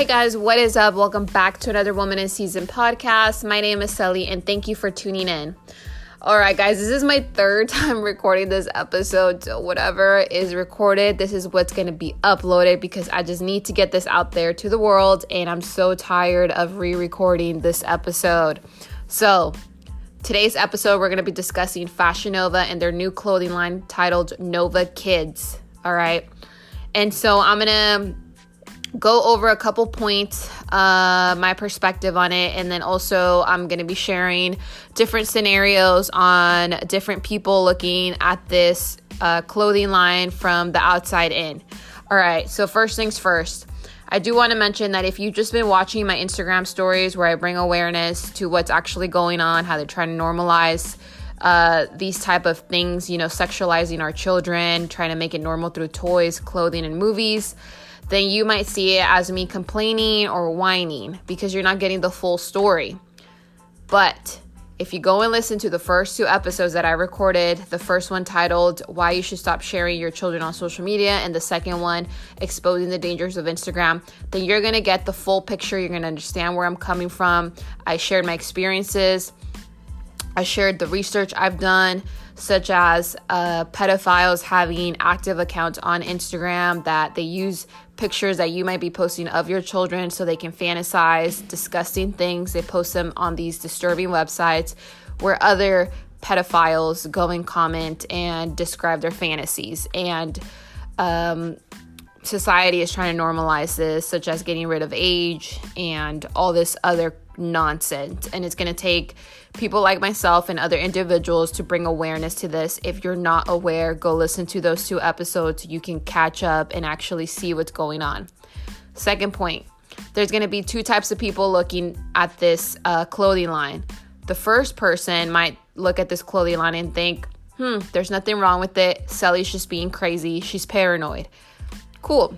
Hey guys, what is up? Welcome back to another Woman in Season podcast. My name is Sally, and thank you for tuning in. All right, guys, this is my third time recording this episode. So, whatever is recorded, this is what's going to be uploaded because I just need to get this out there to the world. And I'm so tired of re recording this episode. So, today's episode, we're going to be discussing Fashion Nova and their new clothing line titled Nova Kids. All right. And so, I'm going to go over a couple points, uh, my perspective on it, and then also I'm going to be sharing different scenarios on different people looking at this uh, clothing line from the outside in. All right, so first things first. I do want to mention that if you've just been watching my Instagram stories where I bring awareness to what's actually going on, how they're trying to normalize uh, these type of things, you know, sexualizing our children, trying to make it normal through toys, clothing, and movies, then you might see it as me complaining or whining because you're not getting the full story. But if you go and listen to the first two episodes that I recorded, the first one titled Why You Should Stop Sharing Your Children on Social Media, and the second one, Exposing the Dangers of Instagram, then you're gonna get the full picture. You're gonna understand where I'm coming from. I shared my experiences, I shared the research I've done, such as uh, pedophiles having active accounts on Instagram that they use pictures that you might be posting of your children so they can fantasize disgusting things. They post them on these disturbing websites where other pedophiles go and comment and describe their fantasies. And um, society is trying to normalize this, such as getting rid of age and all this other nonsense. And it's going to take people like myself and other individuals to bring awareness to this. If you're not aware, go listen to those two episodes. You can catch up and actually see what's going on. Second point there's going to be two types of people looking at this uh, clothing line. The first person might look at this clothing line and think, hmm, there's nothing wrong with it. Sally's just being crazy. She's paranoid. Cool.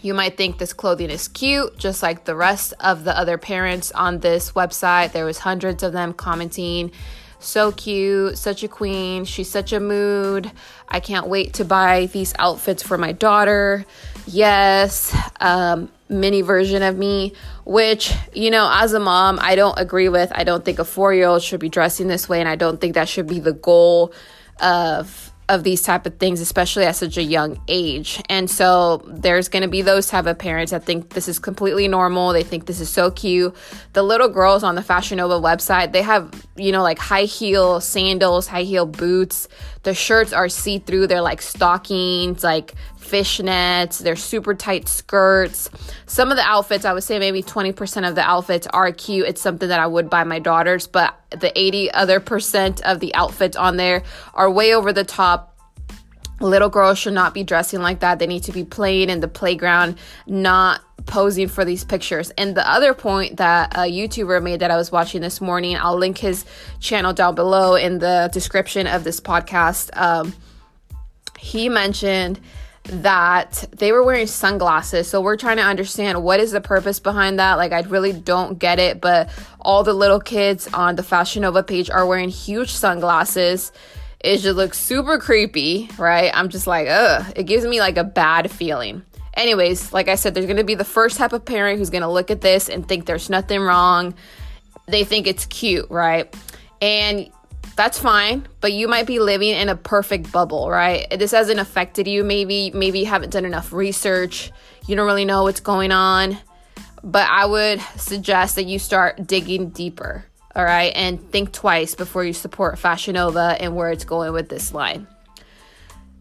You might think this clothing is cute, just like the rest of the other parents on this website. There was hundreds of them commenting, so cute, such a queen, she's such a mood. I can't wait to buy these outfits for my daughter. Yes, um, mini version of me, which, you know, as a mom, I don't agree with. I don't think a four year old should be dressing this way, and I don't think that should be the goal of of these type of things especially at such a young age. And so there's going to be those type of parents that think this is completely normal. They think this is so cute. The little girls on the fashion nova website they have you know like high heel sandals high heel boots the shirts are see-through they're like stockings like fishnets, they're super tight skirts. Some of the outfits, I would say maybe 20% of the outfits are cute. It's something that I would buy my daughters, but the 80 other percent of the outfits on there are way over the top. Little girls should not be dressing like that. They need to be playing in the playground, not posing for these pictures. And the other point that a YouTuber made that I was watching this morning, I'll link his channel down below in the description of this podcast. Um, he mentioned that they were wearing sunglasses. So we're trying to understand what is the purpose behind that. Like I really don't get it, but all the little kids on the Fashion Nova page are wearing huge sunglasses. It just looks super creepy, right? I'm just like, ugh. It gives me like a bad feeling. Anyways, like I said, there's gonna be the first type of parent who's gonna look at this and think there's nothing wrong. They think it's cute, right? And that's fine but you might be living in a perfect bubble right? This hasn't affected you. Maybe maybe you haven't done enough research. You don't really know what's going on. But i would suggest that you start digging deeper all right? And think twice before you support fashion nova and where it's going with this line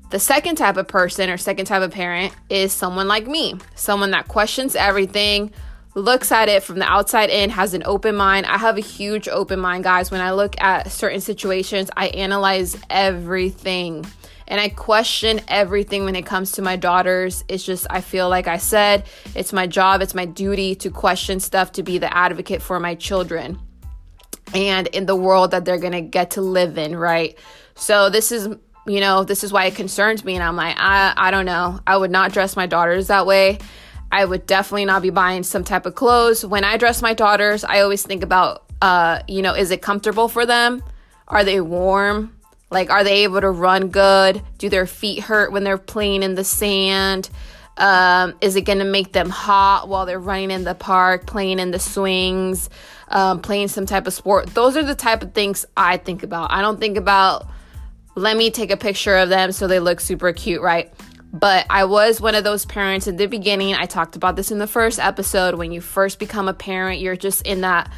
the second type of person or second type of parent is someone like me someone that questions everything looks at it from the outside in, has an open mind. I have a huge open mind, guys. When I look at certain situations, I analyze everything and I question everything when it comes to my daughters. It's just, I feel like I said, it's my job, it's my duty to question stuff, to be the advocate for my children and in the world that they're gonna get to live in, right? So, this is you know, this is why it concerns me. And I'm like, I, I don't know. I would not dress my daughters that way. I would definitely not be buying some type of clothes. When I dress my daughters, I always think about, uh, you know, is it comfortable for them? Are they warm? Like, are they able to run good? Do their feet hurt when they're playing in the sand? Um, is it going to make them hot while they're running in the park, playing in the swings, um, playing some type of sport? Those are the type of things I think about. I don't think about, let me take a picture of them so they look super cute, right? But I was one of those parents in the beginning. I talked about this in the first episode. When you first become a parent, you're just in that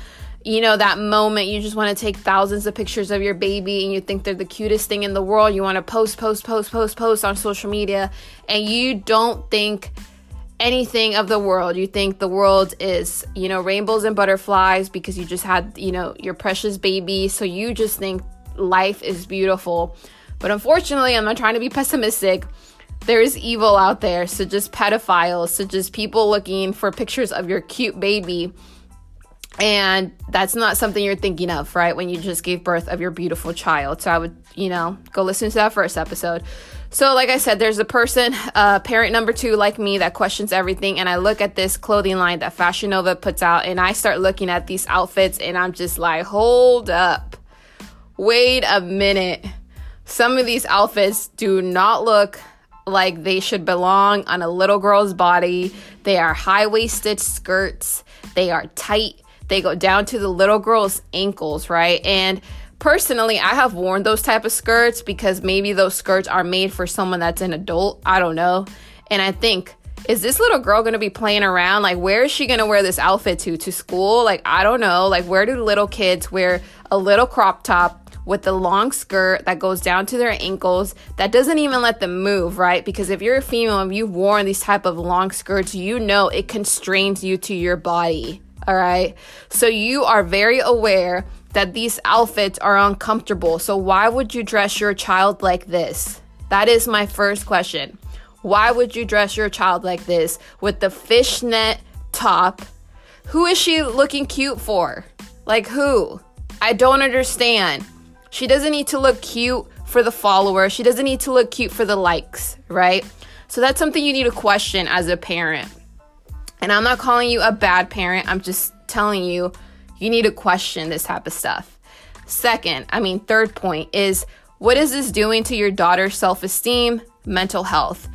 you know, that moment you just want to take thousands of pictures of your baby and you think they're the cutest thing in the world. You want to post, post, post, post, post on social media, and you don't think anything of the world. You think the world is, you know, rainbows and butterflies because you just had, you know, your precious baby. So you just think life is beautiful. But unfortunately, I'm not trying to be pessimistic. There is evil out there. such as pedophiles, such as people looking for pictures of your cute baby and that's not something you're thinking of, right? When you just gave birth of your beautiful child. So I would, you know, go listen to that first episode. So, like I said, there's a person, uh, parent number two, like me, that questions everything. And I look at this clothing line that Fashion Nova puts out, and I start looking at these outfits, and I'm just like, hold up. Wait a minute. Some of these outfits do not look like they should belong on a little girl's body. They are high waisted skirts, they are tight they go down to the little girl's ankles, right? And personally, I have worn those type of skirts because maybe those skirts are made for someone that's an adult. I don't know. And I think is this little girl to be playing around? Like, where is she to wear this outfit to? To school? Like, I don't know. Like, where do little kids wear a little crop top with a long skirt that goes down to their ankles that doesn't even let them move, right? Because if you're a female and you've worn these type of long skirts, you know it constrains you to your body. All right. So you are very aware that these outfits are uncomfortable. So why would you dress your child like this? That is my first question. Why would you dress your child like this with the fishnet top? Who is she looking cute for? Like who? I don't understand. She doesn't need to look cute for the followers. She doesn't need to look cute for the likes, right? So that's something you need to question as a parent. And I'm not calling you a bad parent. I'm just telling you, you need to question this type of stuff. Second, I mean, third point is what is this doing to your daughter's self esteem, mental health?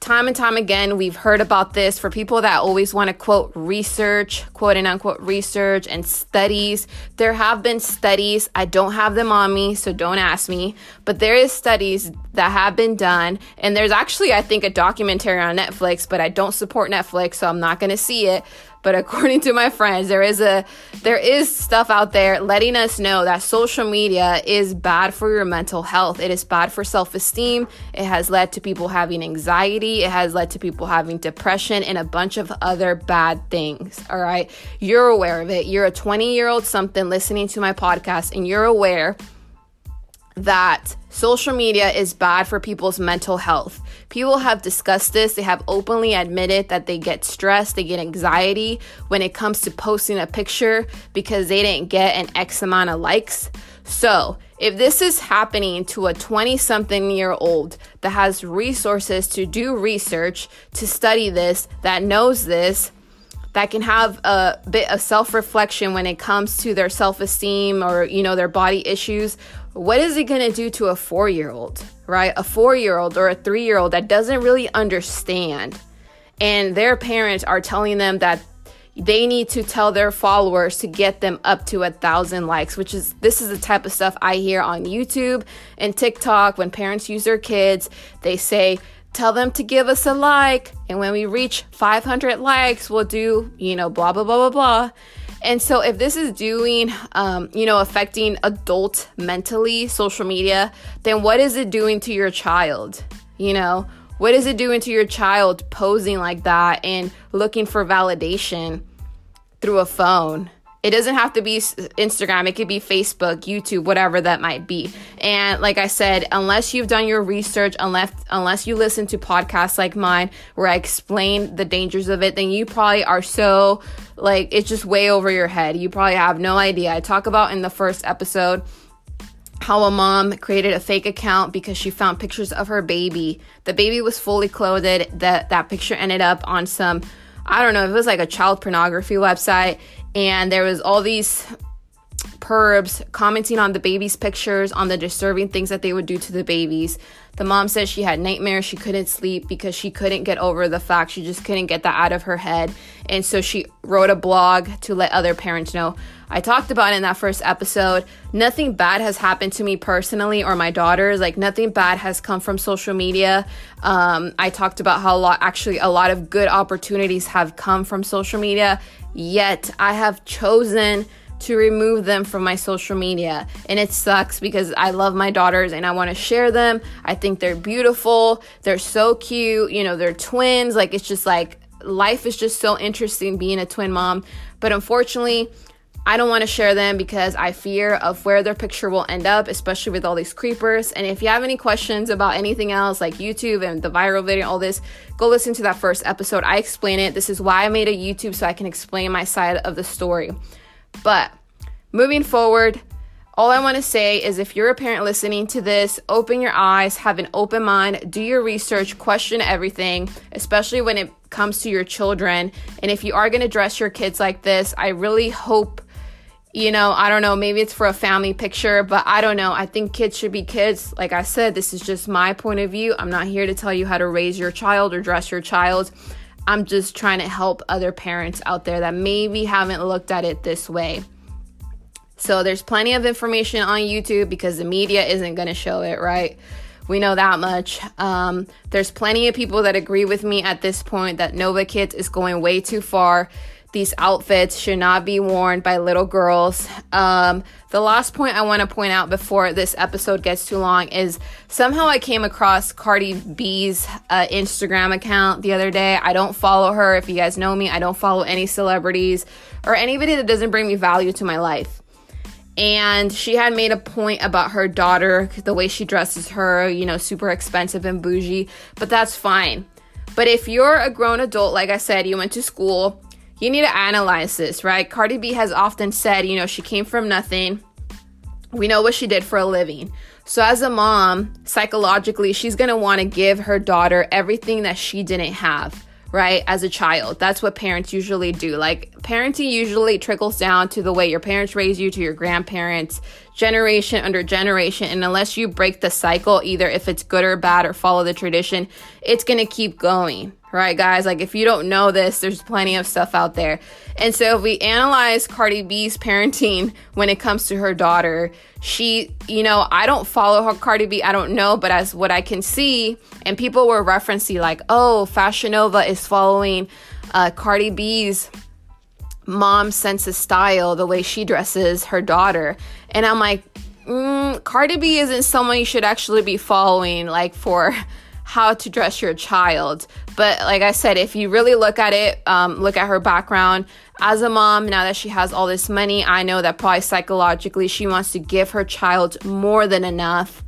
Time and time again, we've heard about this for people that always want to quote research, quote and unquote research and studies. There have been studies. I don't have them on me, so don't ask me, but there is studies that have been done. And there's actually, I think, a documentary on Netflix, but I don't support Netflix, so I'm not going to see it. But according to my friends, there is a there is stuff out there letting us know that social media is bad for your mental health. It is bad for self-esteem. It has led to people having anxiety, it has led to people having depression and a bunch of other bad things. All right? You're aware of it. You're a 20-year-old something listening to my podcast and you're aware that social media is bad for people's mental health. People have discussed this, they have openly admitted that they get stressed, they get anxiety when it comes to posting a picture because they didn't get an X amount of likes. So, if this is happening to a 20 something year old that has resources to do research, to study this, that knows this, that can have a bit of self reflection when it comes to their self esteem or, you know, their body issues, what is it going to do to a four year old, right? A four year old or a three year old that doesn't really understand. And their parents are telling them that they need to tell their followers to get them up to a thousand likes, which is this is the type of stuff I hear on YouTube and TikTok when parents use their kids. They say, tell them to give us a like. And when we reach 500 likes, we'll do, you know, blah, blah, blah, blah, blah. And so, if this is doing, um, you know, affecting adult mentally, social media, then what is it doing to your child? You know, what is it doing to your child posing like that and looking for validation through a phone? It doesn't have to be Instagram, it could be Facebook, YouTube, whatever that might be. And like I said, unless you've done your research, unless unless you listen to podcasts like mine where I explain the dangers of it, then you probably are so like it's just way over your head. You probably have no idea. I talk about in the first episode how a mom created a fake account because she found pictures of her baby. The baby was fully clothed. That that picture ended up on some I don't know, it was like a child pornography website and there was all these pervs, commenting on the baby's pictures, on the disturbing things that they would do to the babies. The mom said she had nightmares, she couldn't sleep because she couldn't get over the fact she just couldn't get that out of her head. And so she wrote a blog to let other parents know. I talked about in that first episode. Nothing bad has happened to me personally or my daughters. Like nothing bad has come from social media. Um, I talked about how a lot, actually, a lot of good opportunities have come from social media. Yet I have chosen to remove them from my social media. And it sucks because I love my daughters and I want to share them. I think they're beautiful. They're so cute. You know, they're twins. Like, it's just like life is just so interesting being a twin mom. But unfortunately, I don't want to share them because I fear of where their picture will end up, especially with all these creepers. And if you have any questions about anything else like YouTube and the viral video, all this, go listen to that first episode. I explain it. This is why I made a YouTube so I can explain my side of the story. But moving forward, all I want to say is if you're a parent listening to this, open your eyes, have an open mind, do your research, question everything, especially when it comes to your children. And if you are going to dress your kids like this, I really hope, you know, I don't know, maybe it's for a family picture, but I don't know. I think kids should be kids. Like I said, this is just my point of view. I'm not here to tell you how to raise your child or dress your child. I'm just trying to help other parents out there that maybe haven't looked at it this way. So there's plenty of information on YouTube because the media isn't going to show it, right? We know that much. Um, there's plenty of people that agree with me at this point that Nova Kids is going way too far. These outfits should not be worn by little girls. Um, the last point I want to point out before this episode gets too long is somehow I came across Cardi B's uh, Instagram account the other day. I don't follow her. If you guys know me, I don't follow any celebrities or anybody that doesn't bring me value to my life and she had made a point about her daughter, the way she dresses her, you know, super expensive and bougie, but that's fine. But if you're a grown adult, like I said, you went to school, you need to analyze this, right? Cardi B has often said, you know, she came from nothing. We know what she did for a living. So, as a mom, psychologically, she's gonna wanna give her daughter everything that she didn't have right, as a child. That's what parents usually do. Like, parenting usually trickles down to the way your parents raise you, to your grandparents, generation under generation. And unless you break the cycle, either if it's good or bad or follow the tradition, it's gonna keep going right, guys? Like, if you don't know this, there's plenty of stuff out there. And so, if we analyze Cardi B's parenting when it comes to her daughter, she, you know, I don't follow her Cardi B, I don't know, but as what I can see, and people were referencing, like, oh, Fashion Nova is following uh, Cardi B's mom's sense of style, the way she dresses her daughter. And I'm like, mm, Cardi B isn't someone you should actually be following, like, for how to dress your child. But like I said, if you really look at it, um, look at her background as a mom, now that she has all this money, I know that probably psychologically she wants to give her child more than enough,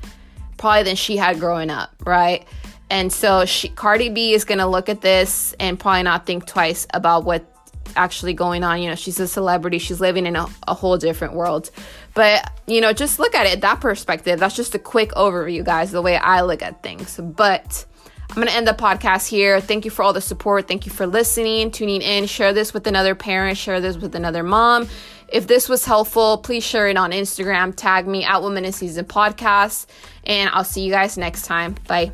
probably than she had growing up, right? And so she, Cardi B is gonna look at this and probably not think twice about what actually going on. You know, she's a celebrity, she's living in a, a, whole different world. But, you know, just look at it that perspective. That's just a quick overview, guys, the way I look at things. But I'm going to end the podcast here. Thank you for all the support. Thank you for listening, tuning in. Share this with another parent, share this with another mom. If this was helpful, please share it on Instagram. Tag me at Women in Season Podcast. And I'll see you guys next time. Bye.